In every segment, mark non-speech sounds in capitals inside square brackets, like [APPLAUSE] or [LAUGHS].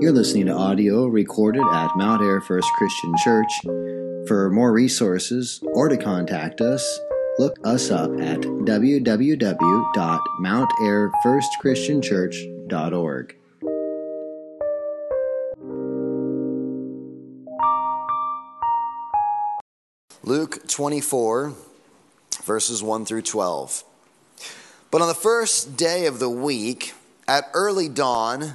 You're listening to audio recorded at Mount Ayr First Christian Church. For more resources or to contact us, look us up at www.mountairfirstchristianchurch.org. Luke 24, verses 1 through 12. But on the first day of the week, at early dawn,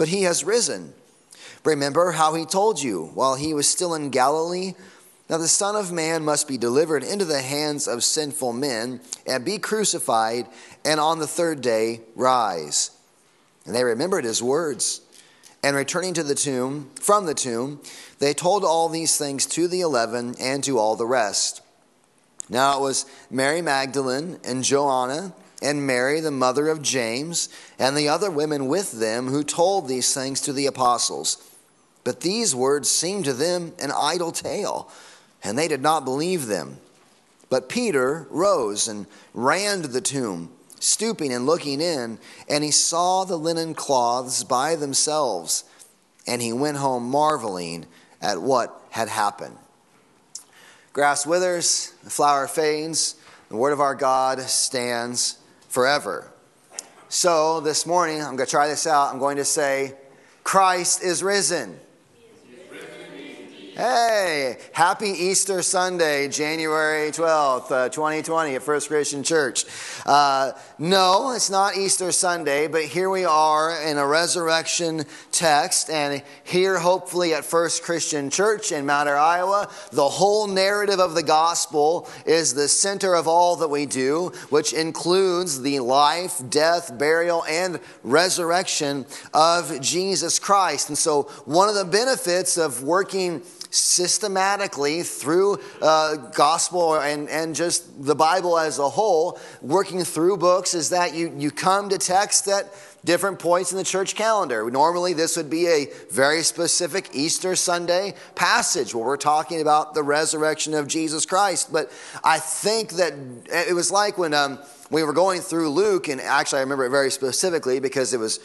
but he has risen. Remember how he told you while he was still in Galilee now the Son of Man must be delivered into the hands of sinful men and be crucified, and on the third day rise. And they remembered his words. And returning to the tomb, from the tomb, they told all these things to the eleven and to all the rest. Now it was Mary Magdalene and Joanna and Mary, the mother of James, and the other women with them who told these things to the apostles. But these words seemed to them an idle tale and they did not believe them. But Peter rose and ran to the tomb, stooping and looking in, and he saw the linen cloths by themselves, and he went home marveling at what had happened. Grass withers, the flower fades, the word of our God stands forever. So this morning, I'm going to try this out. I'm going to say, Christ is risen. Hey, happy Easter Sunday, January 12th, uh, 2020 at First Christian Church. Uh, no, it's not Easter Sunday, but here we are in a resurrection text, and here, hopefully, at First Christian Church in Mount Ayr, Iowa, the whole narrative of the gospel is the center of all that we do, which includes the life, death, burial, and resurrection of Jesus Christ. And so, one of the benefits of working systematically through uh, gospel and, and just the Bible as a whole, working through books, is that you, you come to texts at different points in the church calendar. Normally, this would be a very specific Easter Sunday passage where we're talking about the resurrection of Jesus Christ. But I think that it was like when um, we were going through Luke, and actually, I remember it very specifically because it was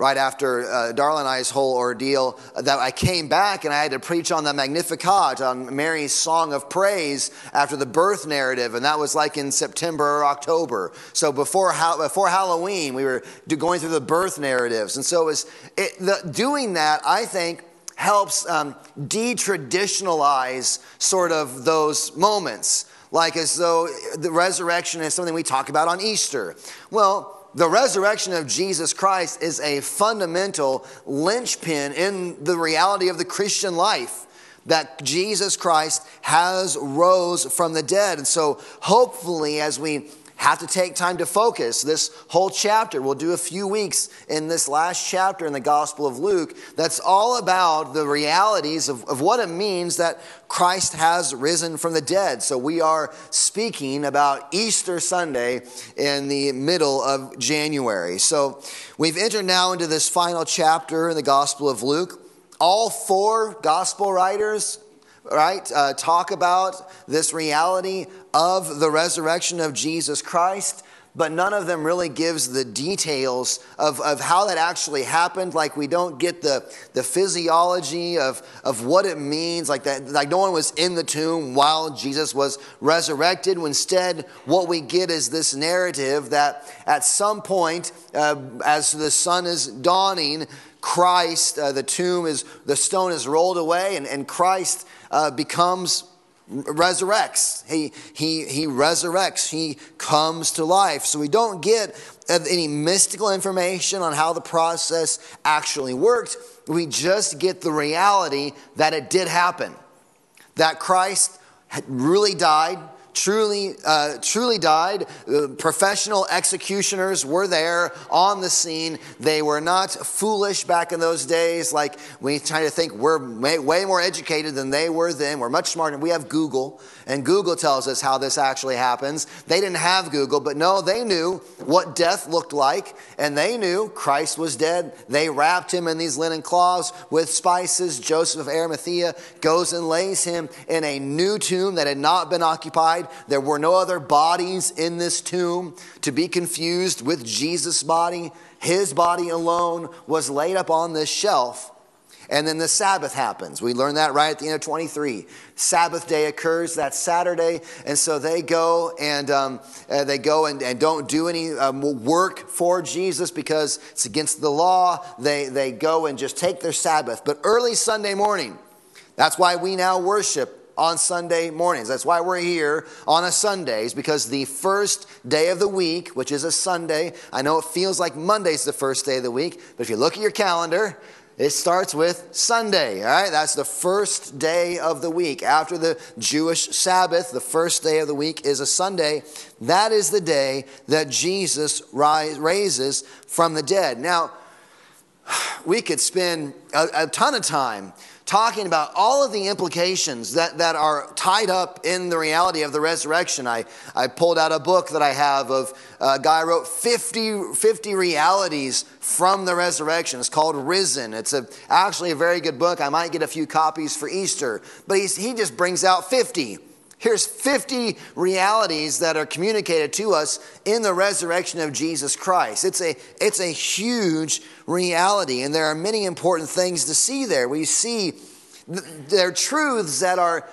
right after uh, Darla and I's whole ordeal that I came back and I had to preach on the Magnificat, on Mary's song of praise after the birth narrative, and that was like in September or October. So before, before Halloween, we were going through the birth narratives. And so it was, it, the, doing that, I think, helps um, de-traditionalize sort of those moments like as though the resurrection is something we talk about on Easter. Well, the resurrection of Jesus Christ is a fundamental linchpin in the reality of the Christian life that Jesus Christ has rose from the dead. And so hopefully as we have to take time to focus. This whole chapter, we'll do a few weeks in this last chapter in the Gospel of Luke, that's all about the realities of, of what it means that Christ has risen from the dead. So we are speaking about Easter Sunday in the middle of January. So we've entered now into this final chapter in the Gospel of Luke. All four gospel writers right, uh, talk about this reality of the resurrection of Jesus Christ, but none of them really gives the details of, of how that actually happened. Like we don't get the, the physiology of, of what it means, like that, like no one was in the tomb while Jesus was resurrected. Instead, what we get is this narrative that at some point, uh, as the sun is dawning, Christ, uh, the tomb is, the stone is rolled away, and, and Christ uh, becomes resurrects. He, he, he resurrects. He comes to life. So we don't get any mystical information on how the process actually worked. We just get the reality that it did happen. That Christ had really died, truly, uh, truly died. Professional executioners were there on the scene. They were not foolish back in those days, like we try to think we're way, way more educated than they were then. We're much smarter. We have Google, and Google tells us how this actually happens. They didn't have Google, but no, they knew what death looked like, and they knew Christ was dead. They wrapped him in these linen cloths with spices. Joseph of Arimathea goes and lays him in a new tomb that had not been occupied. There were no other bodies in this tomb to be confused with Jesus' body. His body alone was laid up on this shelf. And then the Sabbath happens. We learn that right at the end of 23. Sabbath day occurs that Saturday, and so they go and um, uh, they go and, and, don't do any um, work for Jesus because it's against the law. They they go and just take their Sabbath. But early Sunday morning, that's why we now worship on Sunday mornings. That's why we're here on a Sundays because the first day of the week, which is a Sunday, I know it feels like Monday's the first day of the week, but if you look at your calendar, it starts with Sunday, all right? That's the first day of the week. After the Jewish Sabbath, the first day of the week is a Sunday. That is the day that Jesus raises from the dead. Now, [SIGHS] we could spend a, a ton of time talking about all of the implications that, that are tied up in the reality of the resurrection. I, I pulled out a book that I have of uh, a guy wrote 50, 50 realities from the resurrection. It's called Risen. It's a, actually a very good book. I might get a few copies for Easter, but he just brings out 50. Here's 50 realities that are communicated to us in the resurrection of Jesus Christ. It's a, it's a huge reality, and there are many important things to see there. We see th- there are truths that are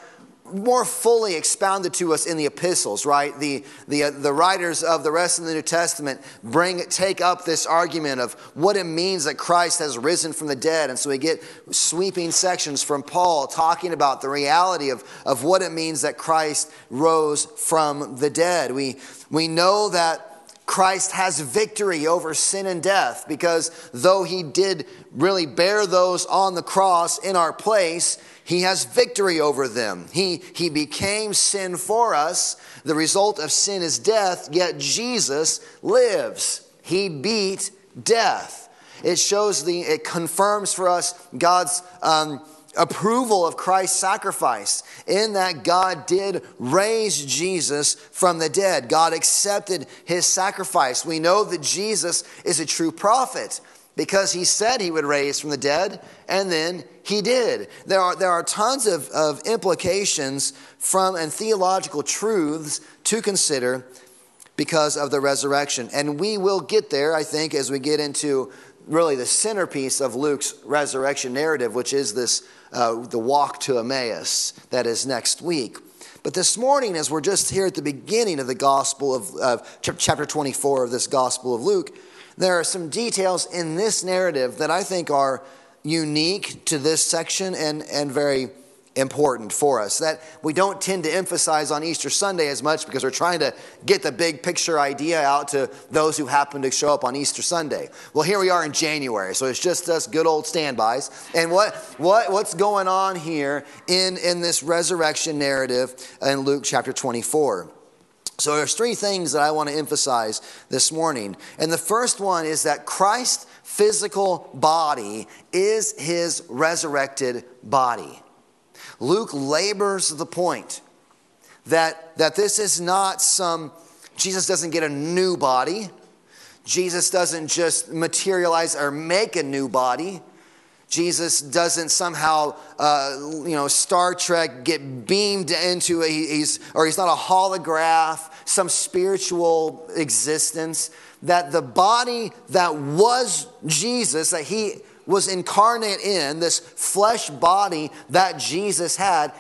more fully expounded to us in the epistles, right? The, the, uh, the writers of the rest of the New Testament bring, take up this argument of what it means that Christ has risen from the dead. And so we get sweeping sections from Paul talking about the reality of, of what it means that Christ rose from the dead. We, we know that Christ has victory over sin and death because though he did really bear those on the cross in our place, he has victory over them. He, he became sin for us. The result of sin is death, yet Jesus lives. He beat death. It shows the, it confirms for us God's um, approval of Christ's sacrifice, in that God did raise Jesus from the dead. God accepted his sacrifice. We know that Jesus is a true prophet because he said he would raise from the dead, and then he did. There are, there are tons of, of implications from and theological truths to consider because of the resurrection. And we will get there, I think, as we get into really the centerpiece of Luke's resurrection narrative, which is this uh, the walk to Emmaus that is next week. But this morning, as we're just here at the beginning of the Gospel of, of chapter 24 of this Gospel of Luke, there are some details in this narrative that I think are unique to this section and, and very important for us that we don't tend to emphasize on Easter Sunday as much because we're trying to get the big picture idea out to those who happen to show up on Easter Sunday. Well, here we are in January, so it's just us good old standbys. And what, what, what's going on here in, in this resurrection narrative in Luke chapter 24? So there's three things that I want to emphasize this morning. And the first one is that Christ's physical body is his resurrected body. Luke labors the point that, that this is not some, Jesus doesn't get a new body. Jesus doesn't just materialize or make a new body. Jesus doesn't somehow, uh, you know, Star Trek get beamed into a, he's, or he's not a holograph, some spiritual existence. That the body that was Jesus, that he was incarnate in, this flesh body that Jesus had,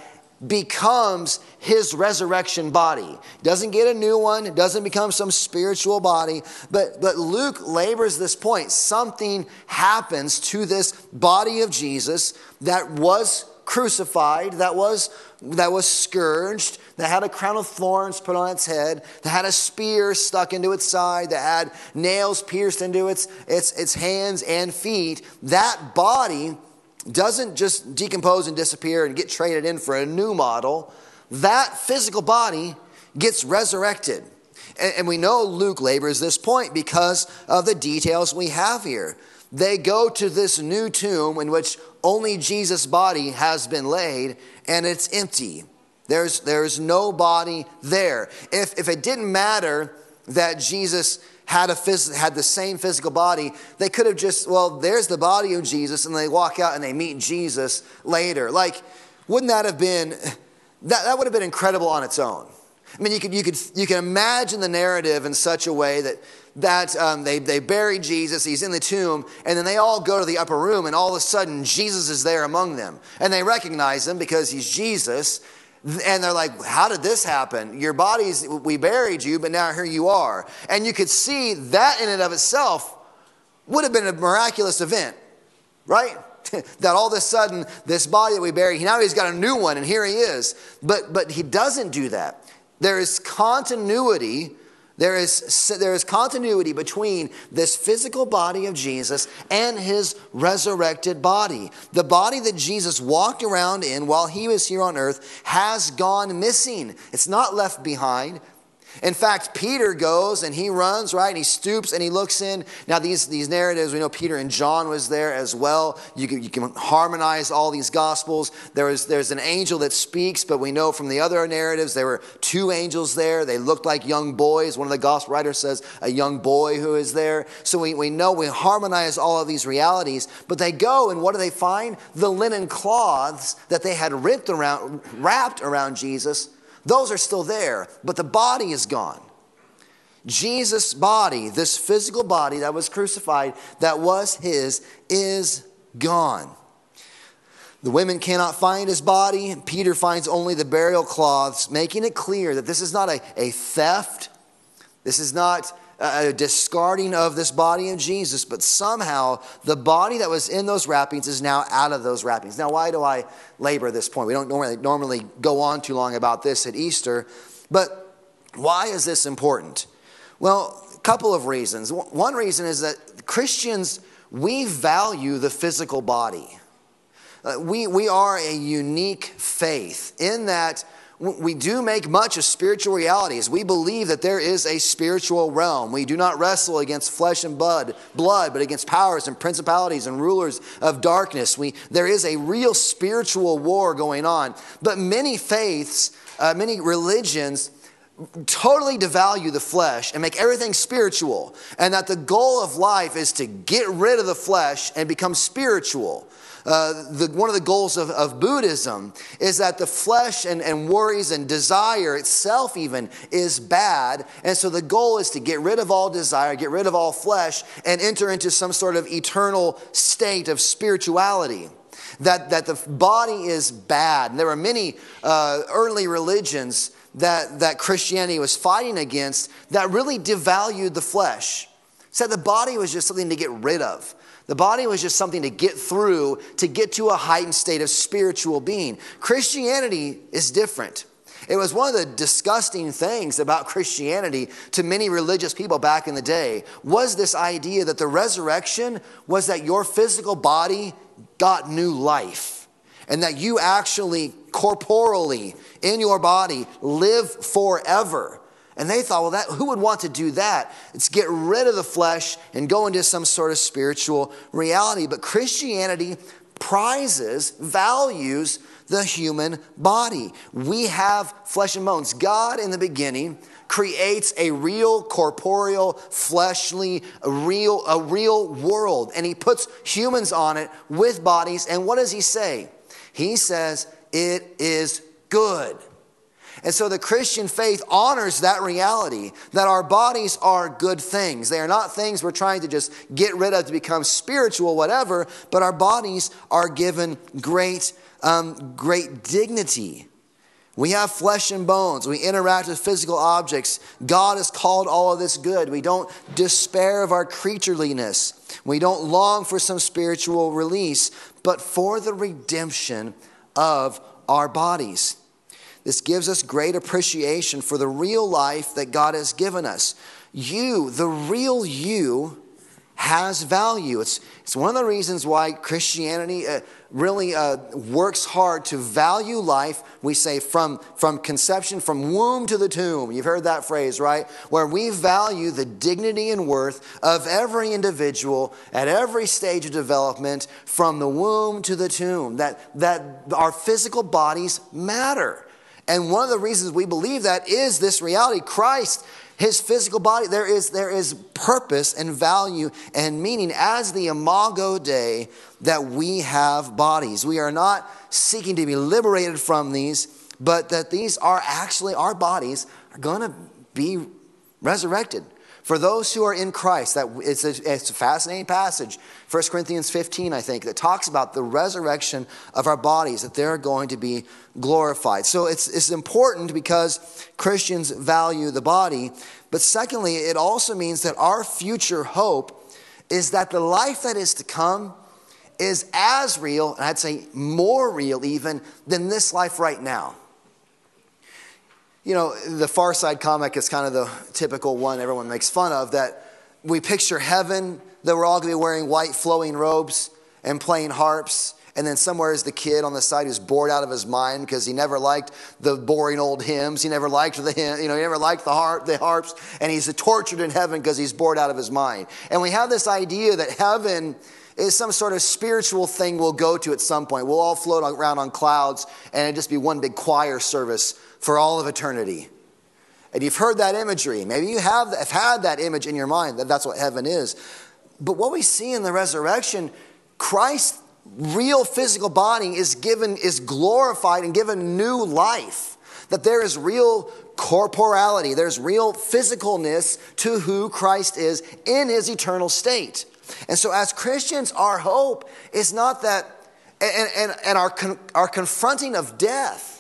becomes his resurrection body. Doesn't get a new one, doesn't become some spiritual body, but, but Luke labors this point. Something happens to this body of Jesus that was crucified, that was, that was scourged, that had a crown of thorns put on its head, that had a spear stuck into its side, that had nails pierced into its, its, its hands and feet, that body doesn't just decompose and disappear and get traded in for a new model. That physical body gets resurrected. And, and we know Luke labors this point because of the details we have here. They go to this new tomb in which only Jesus' body has been laid, and it's empty. There's, there's no body there. If, if it didn't matter that Jesus had, a phys- had the same physical body, they could have just, well, there's the body of Jesus, and they walk out and they meet Jesus later. Like, wouldn't that have been, that, that would have been incredible on its own. I mean, you could, you could, you can imagine the narrative in such a way that, that um, they, they bury Jesus, he's in the tomb, and then they all go to the upper room, and all of a sudden, Jesus is there among them. And they recognize him because he's Jesus, and they're like, How did this happen? Your bodies, we buried you, but now here you are. And you could see that in and of itself would have been a miraculous event, right? [LAUGHS] that all of a sudden, this body that we buried, now he's got a new one, and here he is. But, but he doesn't do that. There is continuity. There is, there is continuity between this physical body of Jesus and his resurrected body. The body that Jesus walked around in while he was here on earth has gone missing. It's not left behind. In fact, Peter goes and he runs, right? And he stoops and he looks in. Now, these, these narratives, we know Peter and John was there as well. You can, you can harmonize all these gospels. There is, there's an angel that speaks, but we know from the other narratives there were two angels there. They looked like young boys. One of the gospel writers says a young boy who is there. So we, we know we harmonize all of these realities. But they go and what do they find? The linen cloths that they had wrapped around, wrapped around Jesus those are still there, but the body is gone. Jesus' body, this physical body that was crucified, that was his, is gone. The women cannot find his body. Peter finds only the burial cloths, making it clear that this is not a, a theft. This is not a discarding of this body of Jesus, but somehow the body that was in those wrappings is now out of those wrappings. Now, why do I labor this point? We don't normally, normally go on too long about this at Easter, but why is this important? Well, a couple of reasons. One reason is that Christians, we value the physical body. Uh, we, we are a unique faith in that we do make much of spiritual realities. We believe that there is a spiritual realm. We do not wrestle against flesh and blood, blood, but against powers and principalities and rulers of darkness. We, there is a real spiritual war going on. But many faiths, uh, many religions, totally devalue the flesh and make everything spiritual, and that the goal of life is to get rid of the flesh and become spiritual. Uh, the, one of the goals of, of Buddhism is that the flesh and, and worries and desire itself, even, is bad. And so the goal is to get rid of all desire, get rid of all flesh, and enter into some sort of eternal state of spirituality that, that the body is bad. And there were many uh, early religions that, that Christianity was fighting against that really devalued the flesh. Said the body was just something to get rid of. The body was just something to get through to get to a heightened state of spiritual being. Christianity is different. It was one of the disgusting things about Christianity to many religious people back in the day was this idea that the resurrection was that your physical body got new life and that you actually corporally in your body live forever. And they thought, well, that, who would want to do that? It's get rid of the flesh and go into some sort of spiritual reality. But Christianity prizes, values the human body. We have flesh and bones. God, in the beginning, creates a real corporeal, fleshly, a real, a real world. And he puts humans on it with bodies. And what does he say? He says, it is good. And so the Christian faith honors that reality that our bodies are good things. They are not things we're trying to just get rid of to become spiritual, whatever, but our bodies are given great, um, great dignity. We have flesh and bones. We interact with physical objects. God has called all of this good. We don't despair of our creatureliness. We don't long for some spiritual release, but for the redemption of our bodies. This gives us great appreciation for the real life that God has given us. You, the real you, has value. It's, it's one of the reasons why Christianity uh, really uh, works hard to value life. We say from, from conception, from womb to the tomb. You've heard that phrase, right? Where we value the dignity and worth of every individual at every stage of development from the womb to the tomb. That, that our physical bodies matter. And one of the reasons we believe that is this reality. Christ his physical body, there is, there is purpose and value and meaning as the imago Dei that we have bodies. We are not seeking to be liberated from these, but that these are actually, our bodies are going to be resurrected. For those who are in Christ, that it's a, it's a fascinating passage, 1 Corinthians 15, I think, that talks about the resurrection of our bodies, that they're going to be glorified. So it's, it's important because Christians value the body. But secondly, it also means that our future hope is that the life that is to come is as real, and I'd say more real even, than this life right now you know, the Far Side comic is kind of the typical one everyone makes fun of that we picture heaven, that we're all going to be wearing white flowing robes and playing harps. And then somewhere is the kid on the side who's bored out of his mind because he never liked the boring old hymns. He never liked the hymn, you know, he never liked the harp, the harps, and he's tortured in heaven because he's bored out of his mind. And we have this idea that heaven is some sort of spiritual thing we'll go to at some point. We'll all float around on clouds and it just be one big choir service for all of eternity. And you've heard that imagery. Maybe you have, have had that image in your mind that that's what heaven is. But what we see in the resurrection, Christ's real physical body is given, is glorified and given new life. That there is real corporality, there's real physicalness to who Christ is in his eternal state. And so, as Christians, our hope is not that, and, and, and our, our confronting of death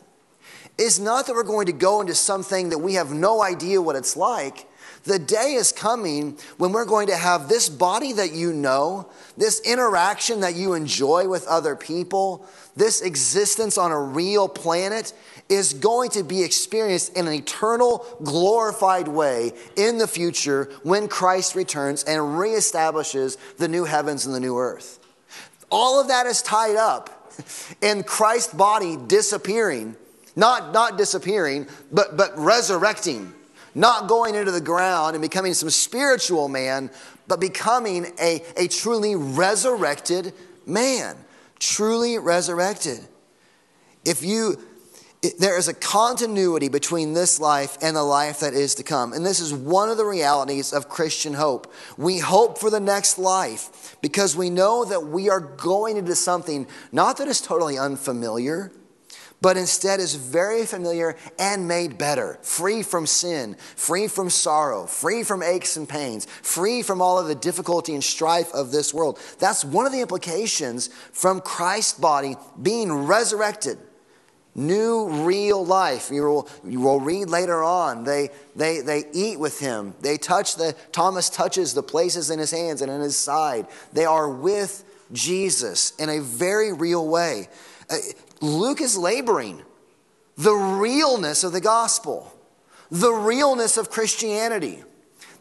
is not that we're going to go into something that we have no idea what it's like. The day is coming when we're going to have this body that you know, this interaction that you enjoy with other people, this existence on a real planet is going to be experienced in an eternal, glorified way in the future when Christ returns and reestablishes the new heavens and the new earth. All of that is tied up [LAUGHS] in Christ's body disappearing not, not disappearing, but, but resurrecting. Not going into the ground and becoming some spiritual man, but becoming a, a truly resurrected man. Truly resurrected. If you there is a continuity between this life and the life that is to come. And this is one of the realities of Christian hope. We hope for the next life because we know that we are going into something not that is totally unfamiliar, but instead is very familiar and made better, free from sin, free from sorrow, free from aches and pains, free from all of the difficulty and strife of this world. That's one of the implications from Christ's body being resurrected. New real life. You will, you will read later on. They, they, they eat with him. They touch the, Thomas touches the places in his hands and in his side. They are with Jesus in a very real way. Uh, Luke is laboring the realness of the gospel, the realness of Christianity,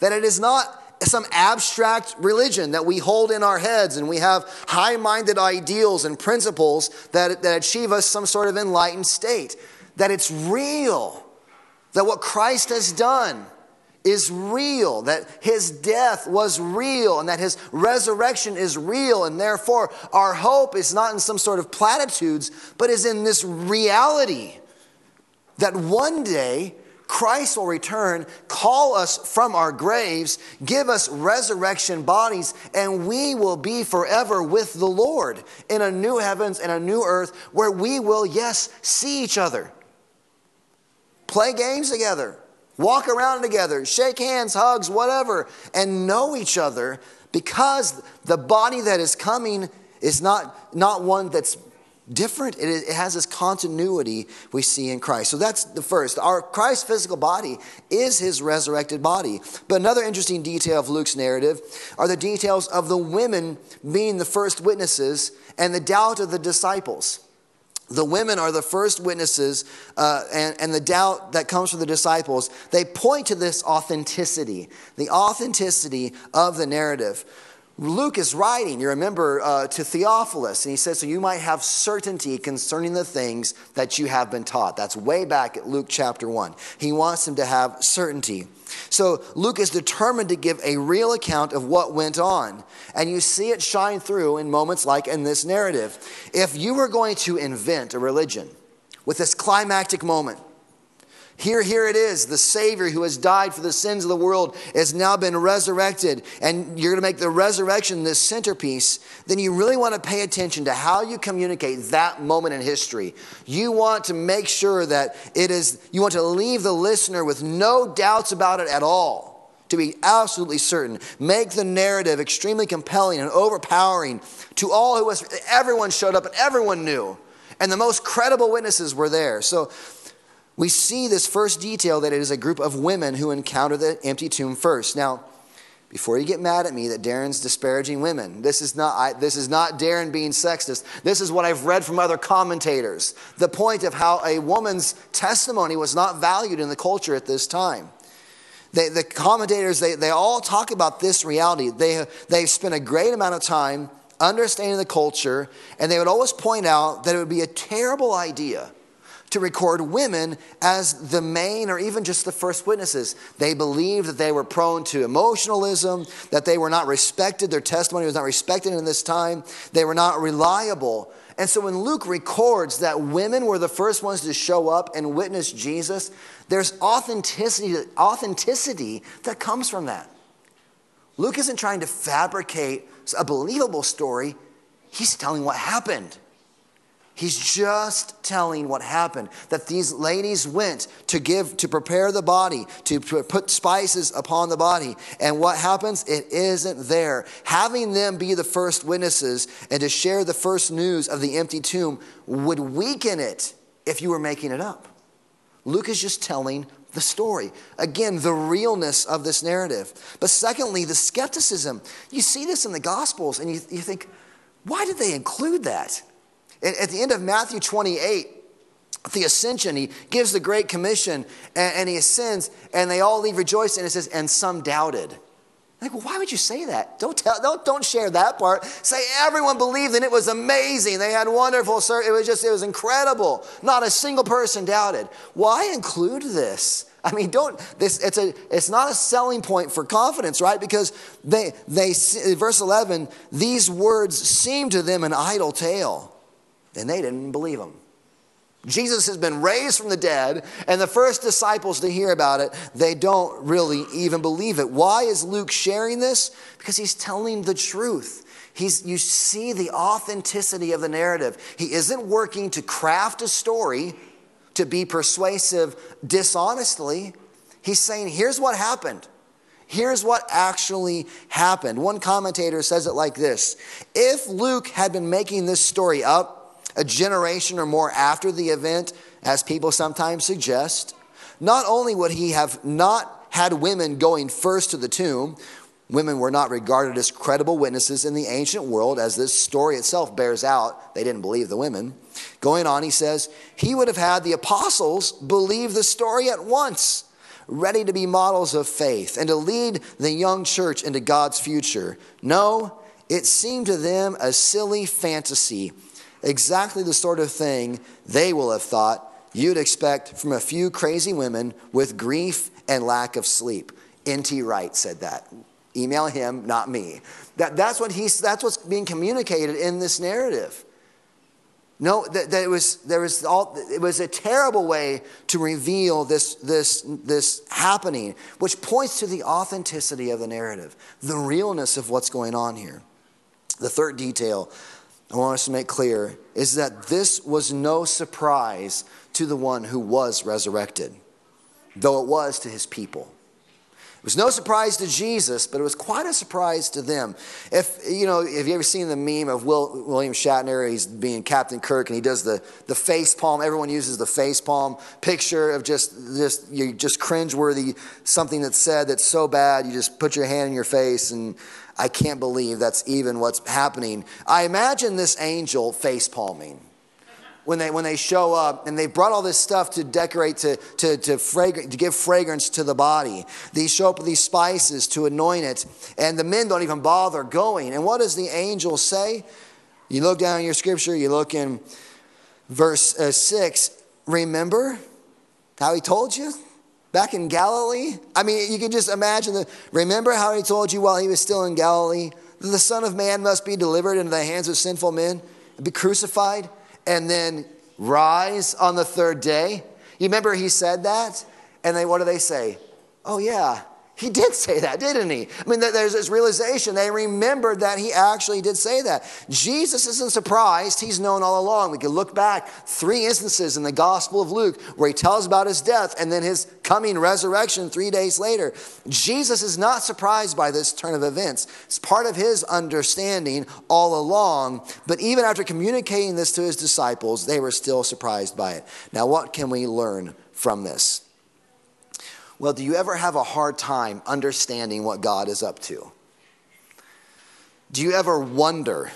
that it is not some abstract religion that we hold in our heads and we have high minded ideals and principles that, that achieve us some sort of enlightened state. That it's real, that what Christ has done is real, that his death was real, and that his resurrection is real, and therefore our hope is not in some sort of platitudes, but is in this reality that one day Christ will return, call us from our graves, give us resurrection bodies, and we will be forever with the Lord in a new heavens and a new earth where we will, yes, see each other, play games together walk around together, shake hands, hugs, whatever, and know each other because the body that is coming is not, not one that's different. It, it has this continuity we see in Christ. So that's the first. Our Christ's physical body is his resurrected body. But another interesting detail of Luke's narrative are the details of the women being the first witnesses and the doubt of the disciples. The women are the first witnesses, uh, and, and the doubt that comes from the disciples. They point to this authenticity, the authenticity of the narrative. Luke is writing, you remember, uh, to Theophilus, and he says, So you might have certainty concerning the things that you have been taught. That's way back at Luke chapter 1. He wants him to have certainty. So Luke is determined to give a real account of what went on. And you see it shine through in moments like in this narrative. If you were going to invent a religion with this climactic moment, here, here it is. The Savior who has died for the sins of the world has now been resurrected, and you're going to make the resurrection this centerpiece. Then you really want to pay attention to how you communicate that moment in history. You want to make sure that it is, you want to leave the listener with no doubts about it at all. To be absolutely certain, make the narrative extremely compelling and overpowering to all who was, everyone showed up and everyone knew. And the most credible witnesses were there. So we see this first detail that it is a group of women who encounter the empty tomb first. Now, before you get mad at me that Darren's disparaging women, this is not I, this is not Darren being sexist. This is what I've read from other commentators. The point of how a woman's testimony was not valued in the culture at this time. They, the commentators they, they all talk about this reality. They they've spent a great amount of time understanding the culture, and they would always point out that it would be a terrible idea to record women as the main or even just the first witnesses. They believed that they were prone to emotionalism, that they were not respected, their testimony was not respected in this time, they were not reliable. And so when Luke records that women were the first ones to show up and witness Jesus, there's authenticity, authenticity that comes from that. Luke isn't trying to fabricate a believable story, he's telling what happened. He's just telling what happened that these ladies went to give, to prepare the body, to put spices upon the body. And what happens? It isn't there. Having them be the first witnesses and to share the first news of the empty tomb would weaken it if you were making it up. Luke is just telling the story. Again, the realness of this narrative. But secondly, the skepticism. You see this in the Gospels and you, you think, why did they include that? At the end of Matthew 28, the ascension, he gives the Great Commission and, and he ascends, and they all leave rejoicing. And it says, and some doubted. Like, well, why would you say that? Don't tell, don't, don't share that part. Say everyone believed and it was amazing. They had wonderful, it was just, it was incredible. Not a single person doubted. Why include this? I mean, don't this. It's a. It's not a selling point for confidence, right? Because they they verse eleven. These words seem to them an idle tale and they didn't believe him. Jesus has been raised from the dead, and the first disciples to hear about it, they don't really even believe it. Why is Luke sharing this? Because he's telling the truth. He's, you see the authenticity of the narrative. He isn't working to craft a story to be persuasive dishonestly. He's saying, here's what happened. Here's what actually happened. One commentator says it like this If Luke had been making this story up, a generation or more after the event, as people sometimes suggest, not only would he have not had women going first to the tomb, women were not regarded as credible witnesses in the ancient world, as this story itself bears out. They didn't believe the women. Going on, he says, he would have had the apostles believe the story at once, ready to be models of faith and to lead the young church into God's future. No, it seemed to them a silly fantasy exactly the sort of thing they will have thought you'd expect from a few crazy women with grief and lack of sleep. N.T. Wright said that. Email him, not me. That, that's, what he's, that's what's being communicated in this narrative. No, that, that, it was there was all it was a terrible way to reveal this this this happening, which points to the authenticity of the narrative, the realness of what's going on here. The third detail I want us to make clear is that this was no surprise to the one who was resurrected, though it was to his people. It was no surprise to Jesus, but it was quite a surprise to them. If you know, have you ever seen the meme of Will, William Shatner? He's being Captain Kirk, and he does the the face palm. Everyone uses the face palm picture of just just you just cringeworthy something that's said that's so bad. You just put your hand in your face and I can't believe that's even what's happening. I imagine this angel face palming. when they when they show up and they brought all this stuff to decorate to to to, fragrance, to give fragrance to the body. They show up with these spices to anoint it, and the men don't even bother going. And what does the angel say? You look down in your scripture. You look in verse uh, six. Remember how he told you back in Galilee? I mean, you can just imagine. Remember how he told you while he was still in Galilee that the Son of Man must be delivered into the hands of sinful men and be crucified and then rise on the third day. You remember he said that? And they, what do they say? Oh, yeah, he did [LAUGHS] say that, didn't he? I mean, there's this realization. They remembered that he actually did say that. Jesus isn't surprised. He's known all along. We can look back three instances in the Gospel of Luke where he tells about his death and then his coming resurrection three days later. Jesus is not surprised by this turn of events. It's part of his understanding all along. But even after communicating this to his disciples, they were still surprised by it. Now, what can we learn from this? Well, do you ever have a hard time understanding what God is up to? Do you ever wonder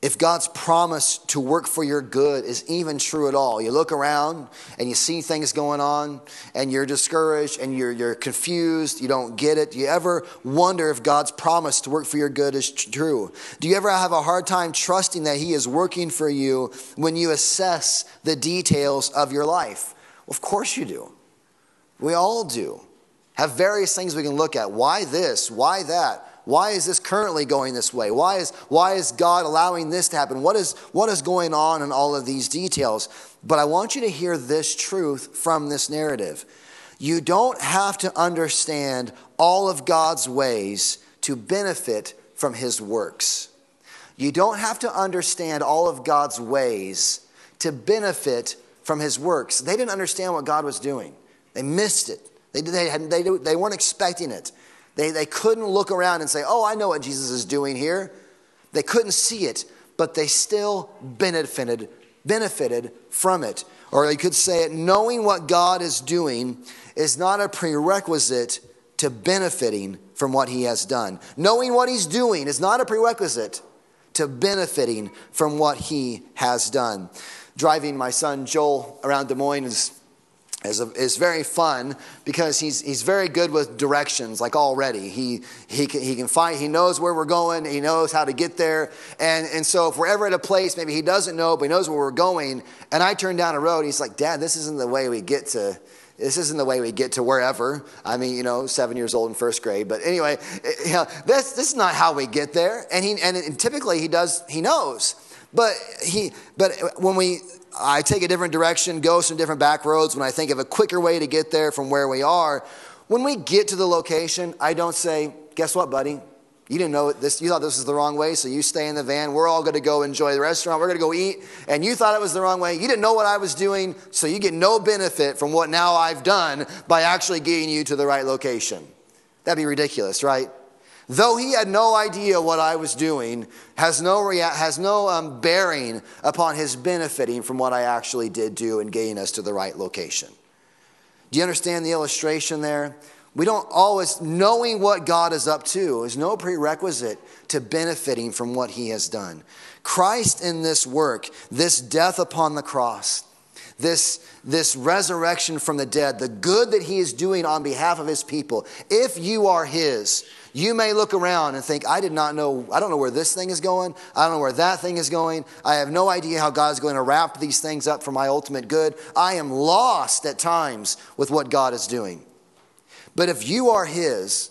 if God's promise to work for your good is even true at all? You look around and you see things going on and you're discouraged and you're, you're confused, you don't get it. Do you ever wonder if God's promise to work for your good is true? Do you ever have a hard time trusting that He is working for you when you assess the details of your life? Well, of course you do. We all do. Have various things we can look at. Why this? Why that? Why is this currently going this way? Why is, why is God allowing this to happen? What is, what is going on in all of these details? But I want you to hear this truth from this narrative. You don't have to understand all of God's ways to benefit from his works. You don't have to understand all of God's ways to benefit from his works. They didn't understand what God was doing. They missed it. They, they, had, they, they weren't expecting it. They, they couldn't look around and say, Oh, I know what Jesus is doing here. They couldn't see it, but they still benefited, benefited from it. Or you could say it knowing what God is doing is not a prerequisite to benefiting from what he has done. Knowing what he's doing is not a prerequisite to benefiting from what he has done. Driving my son Joel around Des Moines is is, a, is very fun because he's, he's very good with directions like already. He, he, can, he can find he knows where we're going he knows how to get there. And, and so if we're ever at a place maybe he doesn't know but he knows where we're going and i turn down a road he's like dad this isn't the way we get to this isn't the way we get to wherever. I mean you know seven years old in first grade but anyway eh, you know, this, this is not how we get there. And, he, and, and typically he does he knows. But he but when we I take a different direction, go some different back roads when I think of a quicker way to get there from where we are. When we get to the location, I don't say, guess what, buddy? You didn't know this, you thought this was the wrong way, so you stay in the van. We're all gonna go enjoy the restaurant. We're gonna go eat, and you thought it was the wrong way. You didn't know what I was doing, so you get no benefit from what now I've done by actually getting you to the right location. That'd be ridiculous, right? Though he had no idea what I was doing, has no, rea- has no um, bearing upon his benefiting from what I actually did do and getting us to the right location. Do you understand the illustration there? We don't always, knowing what God is up to is no prerequisite to benefiting from what he has done. Christ in this work, this death upon the cross, this, this resurrection from the dead, the good that he is doing on behalf of his people, if you are his, you may look around and think, I did not know, I don't know where this thing is going. I don't know where that thing is going. I have no idea how God's going to wrap these things up for my ultimate good. I am lost at times with what God is doing. But if you are His,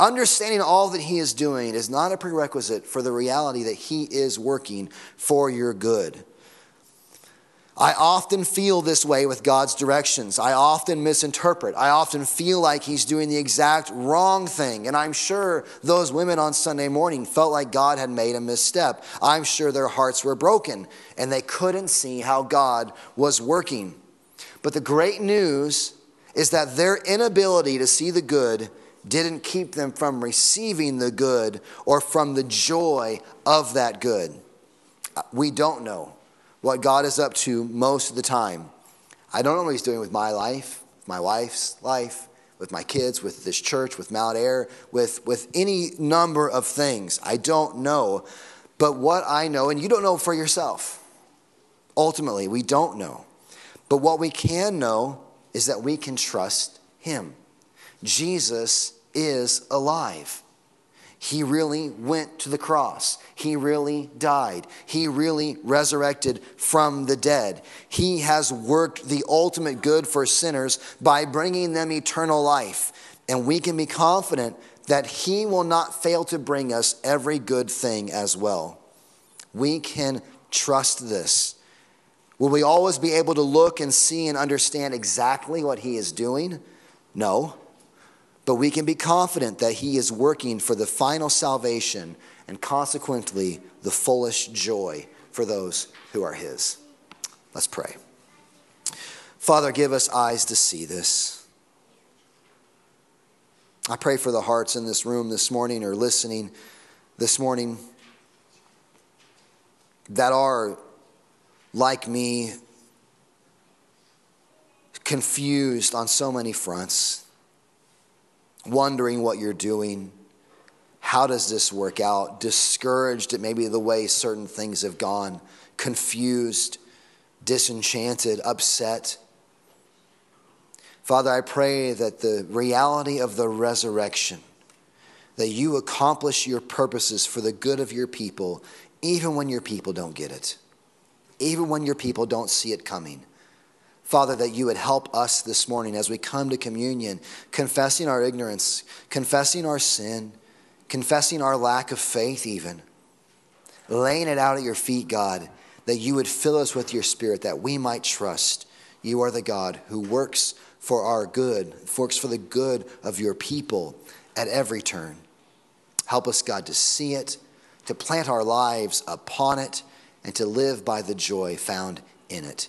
understanding all that He is doing is not a prerequisite for the reality that He is working for your good. I often feel this way with God's directions. I often misinterpret. I often feel like He's doing the exact wrong thing. And I'm sure those women on Sunday morning felt like God had made a misstep. I'm sure their hearts were broken and they couldn't see how God was working. But the great news is that their inability to see the good didn't keep them from receiving the good or from the joy of that good. We don't know what God is up to most of the time. I don't know what He's doing with my life, my wife's life, with my kids, with this church, with Mount Ayr, with, with any number of things. I don't know. But what I know, and you don't know for yourself, Ultimately, we don't know. But what we can know is that we can trust Him. Jesus is alive. He really went to the cross. He really died. He really resurrected from the dead. He has worked the ultimate good for sinners by bringing them eternal life. And we can be confident that He will not fail to bring us every good thing as well. We can trust this. Will we always be able to look and see and understand exactly what He is doing? No. But we can be confident that He is working for the final salvation and consequently the fullest joy for those who are His. Let's pray. Father, give us eyes to see this. I pray for the hearts in this room this morning or listening this morning that are like me, confused on so many fronts, wondering what you're doing. How does this work out? Discouraged at maybe the way certain things have gone, confused, disenchanted, upset. Father, I pray that the reality of the resurrection, that you accomplish your purposes for the good of your people, even when your people don't get it even when your people don't see it coming. Father, that you would help us this morning as we come to communion, confessing our ignorance, confessing our sin, confessing our lack of faith, even. Laying it out at your feet, God, that you would fill us with your spirit, that we might trust you are the God who works for our good, works for the good of your people at every turn. Help us, God, to see it, to plant our lives upon it and to live by the joy found in it.